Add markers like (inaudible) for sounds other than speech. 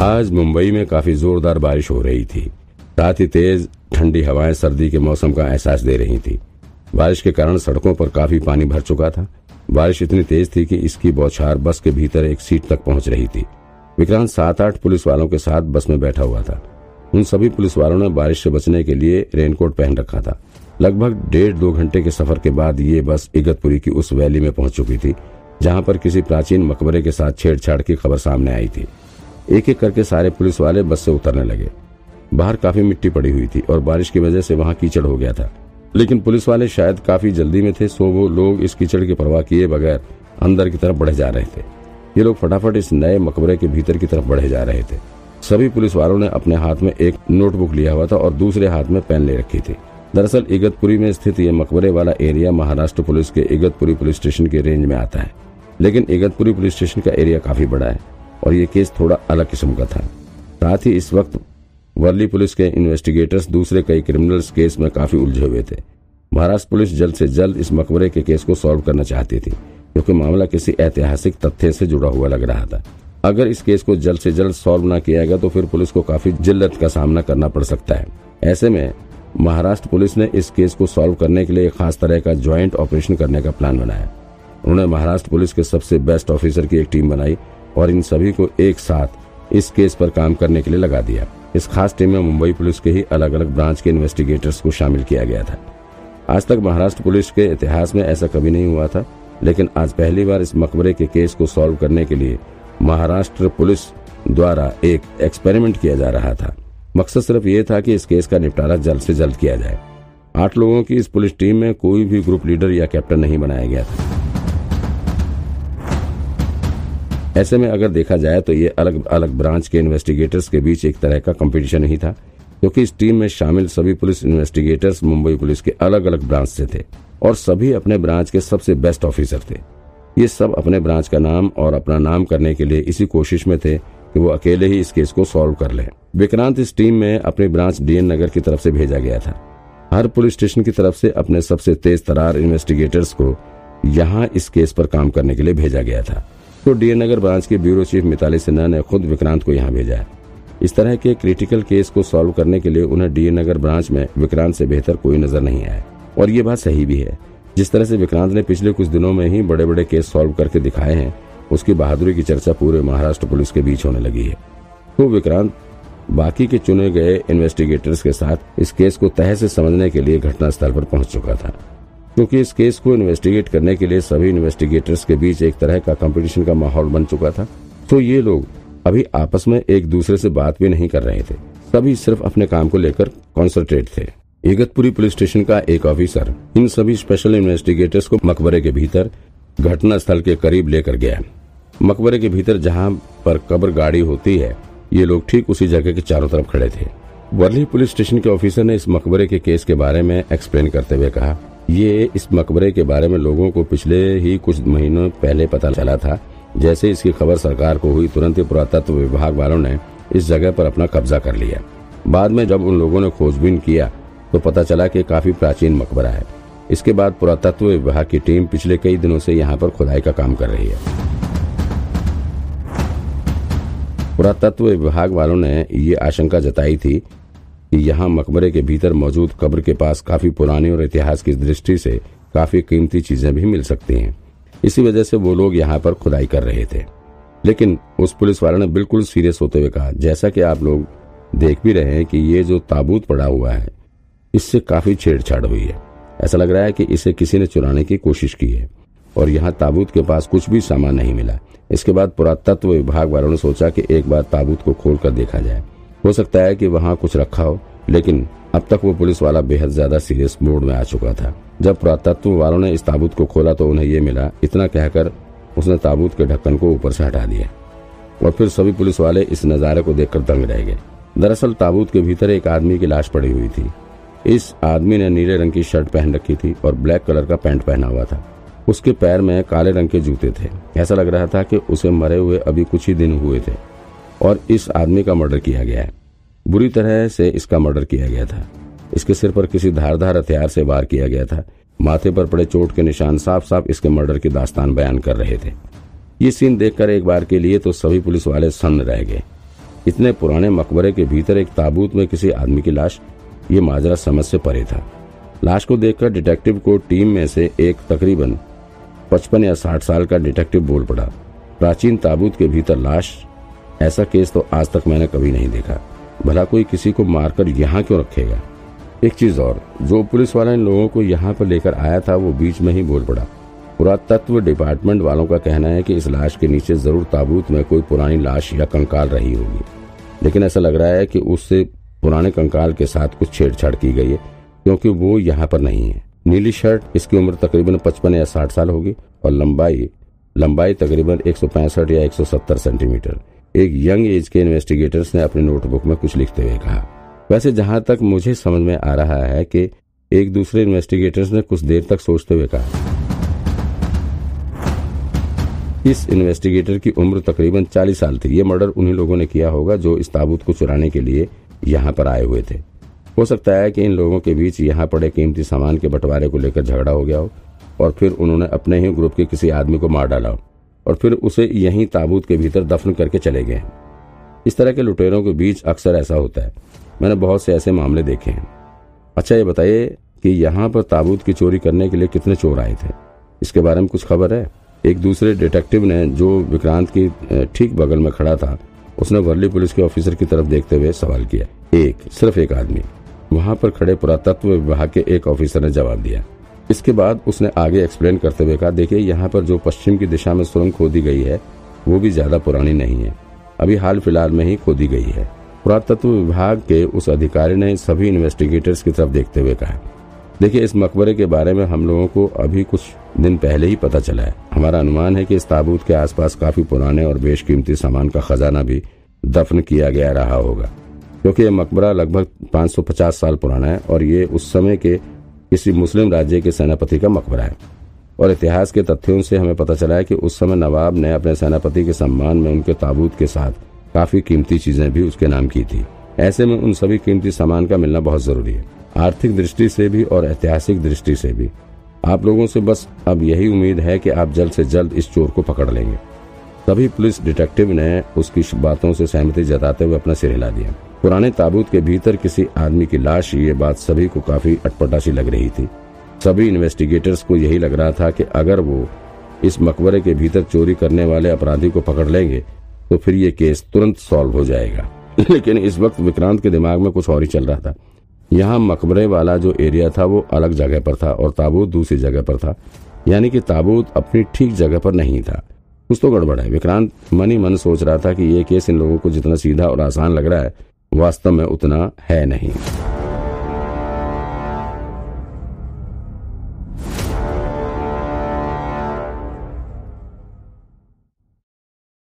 आज मुंबई में काफ़ी जोरदार बारिश हो रही थी। साथ ही तेज ठंडी हवाएँ सर्दी के मौसम का एहसास दे रही थी। बारिश के कारण सड़कों पर काफ़ी पानी भर चुका था। बारिश इतनी तेज थी कि इसकी बौछार बस के भीतर एक सीट तक पहुँच रही थी। विक्रांत सात आठ पुलिस वालों के साथ बस में बैठा हुआ था। उन सभी पुलिस वालों ने बारिश से बचने के लिए रेनकोट पहन रखा था। लगभग डेढ़ दो घंटे के सफ़र के बाद ये बस इगतपुरी की उस वैली में पहुँच चुकी थी, जहाँ पर किसी प्राचीन मकबरे के साथ छेड़छाड़ की खबर सामने आई थी। एक एक करके सारे पुलिस वाले बस से उतरने लगे। बाहर काफ़ी मिट्टी पड़ी हुई थी और बारिश की वजह से वहाँ कीचड़ हो गया था। लेकिन पुलिस वाले शायद काफ़ी जल्दी में थे, सो वो लोग इस कीचड़ की परवाह किए बगैर अंदर की तरफ़ बढ़े जा रहे थे। ये लोग फटाफट इस नए मकबरे के भीतर की तरफ़ बढ़े जा रहे थे। सभी पुलिस वालों ने अपने हाथ में एक नोटबुक लिया हुआ था और दूसरे हाथ में पेन ले रखी थी। दरअसल इगतपुरी में स्थित ये मकबरे वाला एरिया महाराष्ट्र पुलिस के इगतपुरी पुलिस स्टेशन के रेंज में आता है। लेकिन इगतपुरी पुलिस स्टेशन का एरिया काफ़ी बड़ा है। और ये केस थोड़ा अलग किस्म का था। साथ ही इस वक्त वर्ली पुलिस के इन्वेस्टिगेटर्स दूसरे कई क्रिमिनल्स केस में काफ़ी उलझे हुए थे। महाराष्ट्र पुलिस जल्द से जल्द इस मकबरे के केस को सॉल्व करना चाहती थी, क्योंकि मामला किसी ऐतिहासिक तथ्य से जुड़ा हुआ लग रहा था। अगर इस केस को जल्द से जल्द सॉल्व न किया गया तो फिर पुलिस को काफ़ी जिल्लत का सामना करना पड़ सकता है। ऐसे में महाराष्ट्र पुलिस ने इस केस को सॉल्व करने के लिए खास तरह का ज्वाइंट ऑपरेशन करने का प्लान बनाया। उन्होंने महाराष्ट्र पुलिस के सबसे बेस्ट ऑफिसर की एक टीम बनाई और इन सभी को एक साथ इस केस पर काम करने के लिए लगा दिया। इस खास टीम में मुंबई पुलिस के ही अलग अलग ब्रांच के इन्वेस्टिगेटर्स को शामिल किया गया था। आज तक महाराष्ट्र पुलिस के इतिहास में ऐसा कभी नहीं हुआ था, लेकिन आज पहली बार इस मकबरे के केस को सॉल्व करने के लिए महाराष्ट्र पुलिस द्वारा एक एक्सपेरिमेंट किया जा रहा था। मकसद सिर्फ़ ये था कि इस केस का निपटारा जल्द से जल्द किया जाए। आठ लोगों की इस पुलिस टीम में कोई भी ग्रुप लीडर या कैप्टन नहीं बनाया गया था। ऐसे में अगर देखा जाए तो ये अलग अलग ब्रांच के इन्वेस्टिगेटर्स के बीच एक तरह का कंपटीशन ही था, क्योंकि इस टीम में शामिल सभी पुलिस इन्वेस्टिगेटर्स मुंबई पुलिस के अलग अलग ब्रांच से थे और सभी अपने ब्रांच के सबसे बेस्ट ऑफिसर थे। ये सब अपने ब्रांच का नाम और अपना नाम करने के लिए इसी कोशिश में थे कि वो अकेले ही इस केस को सॉल्व कर लें। विक्रांत इस टीम में अपनी ब्रांच डीएन नगर की तरफ़ से भेजा गया था। हर पुलिस स्टेशन की तरफ़ से अपने सबसे तेज तरार इन्वेस्टिगेटर्स को यहाँ इस केस पर काम करने के लिए भेजा गया था। तो डीएन नगर ब्रांच के ब्यूरो चीफ मिताली सिन्हा ने खुद विक्रांत को यहाँ भेजा है। इस तरह के क्रिटिकल केस को सॉल्व करने के लिए उन्हें डीएन नगर ब्रांच में विक्रांत से बेहतर कोई नज़र नहीं आया। और ये बात सही भी है। जिस तरह से विक्रांत ने पिछले कुछ दिनों में ही बड़े बड़े केस सॉल्व करके दिखाए हैं, उसकी बहादुरी की चर्चा पूरे महाराष्ट्र पुलिस के बीच होने लगी है। तो विक्रांत, बाकी के चुने गए इन्वेस्टिगेटर्स के साथ इस केस को तह से समझने के लिए घटनास्थल पर पहुँच चुका था। क्योंकि इस केस को इन्वेस्टिगेट करने के लिए सभी इन्वेस्टिगेटर्स के बीच एक तरह का कंपटीशन का माहौल बन चुका था। तो ये लोग अभी आपस में एक दूसरे से बात भी नहीं कर रहे थे। सभी सिर्फ़ अपने काम को लेकर कॉन्सेंट्रेट थे। इगतपुरी पुलिस स्टेशन का एक ऑफिसर इन सभी स्पेशल इन्वेस्टिगेटर्स को मकबरे के भीतर घटना स्थल के करीब लेकर गया। मकबरे के भीतर जहाँ पर कब्र गाड़ी होती है, ये लोग ठीक उसी जगह के चारों तरफ़ खड़े थे। वर्ली पुलिस स्टेशन के ऑफिसर ने इस मकबरे के केस के बारे में एक्सप्लेन करते हुए कहा ये इस मकबरे के बारे में लोगों को पिछले ही कुछ महीनों पहले पता चला था। जैसे इसकी खबर सरकार को हुई, तुरंत ही पुरातत्व विभाग वालों ने इस जगह पर अपना कब्जा कर लिया। बाद में जब उन लोगों ने खोजबीन किया तो पता चला कि काफ़ी प्राचीन मकबरा है। इसके बाद पुरातत्व विभाग की टीम पिछले कई दिनों से यहाँ पर खुदाई का काम कर रही है। पुरातत्व विभाग वालों ने ये आशंका जताई थी कि यहाँ मकबरे के भीतर मौजूद कब्र के पास काफ़ी पुरानी और इतिहास की दृष्टि से काफ़ी कीमती चीज़ें भी मिल सकती हैं। इसी वजह से वो लोग यहाँ पर खुदाई कर रहे थे। लेकिन उस पुलिस वाले ने बिल्कुल सीरियस होते हुए कहा, जैसा कि आप लोग देख भी रहे हैं कि ये जो ताबूत पड़ा हुआ है, इससे काफ़ी छेड़छाड़ हुई है। ऐसा लग रहा है कि इसे किसी ने चुराने की कोशिश की है। और यहाँ ताबूत के पास कुछ भी सामान नहीं मिला। इसके बाद पुरातत्व विभाग वालों ने सोचा कि एक बार ताबूत को खोल कर देखा जाए। हो सकता है कि वहाँ कुछ रखा हो, लेकिन अब तक वो पुलिस वाला बेहद ज़्यादा सीरियस मूड में आ चुका था। जब पुरातत्व वालों ने इस ताबूत को खोला तो उन्हें ये मिला, इतना कहकर उसने ताबूत के ढक्कन को ऊपर से हटा दिया। और फिर सभी पुलिस वाले इस नजारे को देखकर दंग रह गए। दरअसल ताबूत के भीतर एक आदमी की लाश पड़ी हुई थी। इस आदमी ने नीले रंग की शर्ट पहन रखी थी और ब्लैक कलर का पैंट पहना हुआ था। उसके पैर में काले रंग के जूते थे। ऐसा लग रहा था कि उसे मरे हुए अभी कुछ ही दिन हुए थे। और इस आदमी का मर्डर किया गया है। बुरी तरह से इसका मर्डर किया गया था। इसके सिर पर किसी धारदार हथियार से वार किया गया था। माथे पर पड़े चोट के निशान साफ़ साफ़ इसके मर्डर की दास्तान बयान कर रहे थे। ये सीन देखकर एक बार के लिए तो सभी पुलिस वाले सन्न रह गए। इतने पुराने मकबरे के भीतर एक ताबूत में किसी आदमी की लाश, ये माजरा समझ से परे था। लाश को देखकर डिटेक्टिव को टीम में से एक तकरीबन पचपन या साठ साल का डिटेक्टिव बोल पड़ा। प्राचीन ताबूत के भीतर लाश ऐसा केस तो आज तक मैंने कभी नहीं देखा। भला कोई किसी को मारकर यहाँ क्यों रखेगा? एक चीज़ और, जो पुलिस वाला इन लोगों को यहाँ पर लेकर आया था, वो बीच में ही बोल पड़ा। पुरातत्व डिपार्टमेंट वालों का कहना है कि इस लाश के नीचे ज़रूर ताबूत में कोई पुरानी लाश या कंकाल रही होगी। लेकिन ऐसा लग रहा है कि उससे पुराने कंकाल के साथ कुछ छेड़छाड़ की गई है, क्योंकि वो यहाँ पर नहीं है। नीली शर्ट, इसकी उम्र तकरीबन पचपन या साठ साल होगी, और लंबाई लंबाई तकरीबन एक सौ पैंसठ या एक सौ सत्तर सेंटीमीटर। एक यंग एज के इन्वेस्टिगेटर्स ने अपने नोटबुक में कुछ लिखते हुए कहा, वैसे जहाँ तक मुझे समझ में आ रहा है कि एक दूसरे इन्वेस्टिगेटर्स ने कुछ देर तक सोचते हुए कहा, इस इन्वेस्टिगेटर की उम्र तकरीबन 40 साल थी। ये मर्डर उन्हीं लोगों ने किया होगा जो इस ताबूत को चुराने के लिए यहाँ पर आए हुए थे। हो सकता है कि इन लोगों के बीच यहाँ पड़े कीमती सामान के बंटवारे को लेकर झगड़ा हो गया हो और फिर उन्होंने अपने ही ग्रुप के किसी आदमी को मार डाला हो। और फिर उसे यहीं ताबूत के भीतर दफन करके चले गए। इस तरह के लुटेरों के बीच अक्सर ऐसा होता है। मैंने बहुत से ऐसे मामले देखे हैं। अच्छा ये बताइए कि यहाँ पर ताबूत की चोरी करने के लिए कितने चोर आए थे? इसके बारे में कुछ खबर है? एक दूसरे डिटेक्टिव ने जो विक्रांत की ठीक बगल में खड़ा था, उसने वर्ली पुलिस के ऑफिसर की तरफ़ देखते हुए सवाल किया। एक, सिर्फ़ एक आदमी। वहाँ पर खड़े पुरातत्व विभाग के एक ऑफिसर ने जवाब दिया। इसके बाद उसने आगे एक्सप्लेन करते हुए कहा, देखिए, यहाँ पर जो पश्चिम की दिशा में सुरंग खोदी गई है, वो भी ज़्यादा पुरानी नहीं है। अभी हाल फ़िलहाल में ही खोदी गई है। पुरातत्व विभाग के उस अधिकारी ने सभी इन्वेस्टिगेटर्स की तरफ़ देखते हुए कहा, देखिए, इस मकबरे के बारे में हम लोगों को अभी कुछ दिन पहले ही पता चला है। हमारा अनुमान है कि इस ताबूत के आसपास काफ़ी पुराने और बेशकीमती सामान का खजाना भी दफन किया गया रहा होगा, क्योंकि यह मकबरा लगभग 550 साल पुराना है और ये उस समय के किसी मुस्लिम राज्य के सेनापति का मकबरा है। और इतिहास के तथ्यों से हमें पता चला है कि उस समय नवाब ने अपने सेनापति के सम्मान में उनके ताबूत के साथ काफ़ी कीमती चीज़ें भी उसके नाम की थी। ऐसे में उन सभी कीमती सामान का मिलना बहुत ज़रूरी है। आर्थिक दृष्टि से भी और ऐतिहासिक दृष्टि से भी। आप लोगों से बस अब यही उम्मीद है कि आप जल्द से जल्द इस चोर को पकड़ लेंगे। तभी पुलिस डिटेक्टिव ने उसकी बातों से सहमति जताते हुए अपना सिर हिला दिया। पुराने ताबूत के भीतर किसी आदमी की लाश, ये बात सभी को काफ़ी अटपटा सी लग रही थी। सभी इन्वेस्टिगेटर्स को यही लग रहा था कि अगर वो इस मकबरे के भीतर चोरी करने वाले अपराधी को पकड़ लेंगे तो फिर ये केस तुरंत सॉल्व हो जाएगा। (laughs) लेकिन इस वक्त विक्रांत के दिमाग में कुछ और ही चल रहा था। यहाँ मकबरे वाला जो एरिया था, वो अलग जगह पर था और ताबूत दूसरी जगह पर था। यानी कि ताबूत अपनी ठीक जगह पर नहीं था। कुछ तो गड़बड़ है। विक्रांत मन ही मन सोच रहा था कि ये केस इन लोगों को जितना सीधा और आसान लग रहा है वास्तव में उतना है नहीं।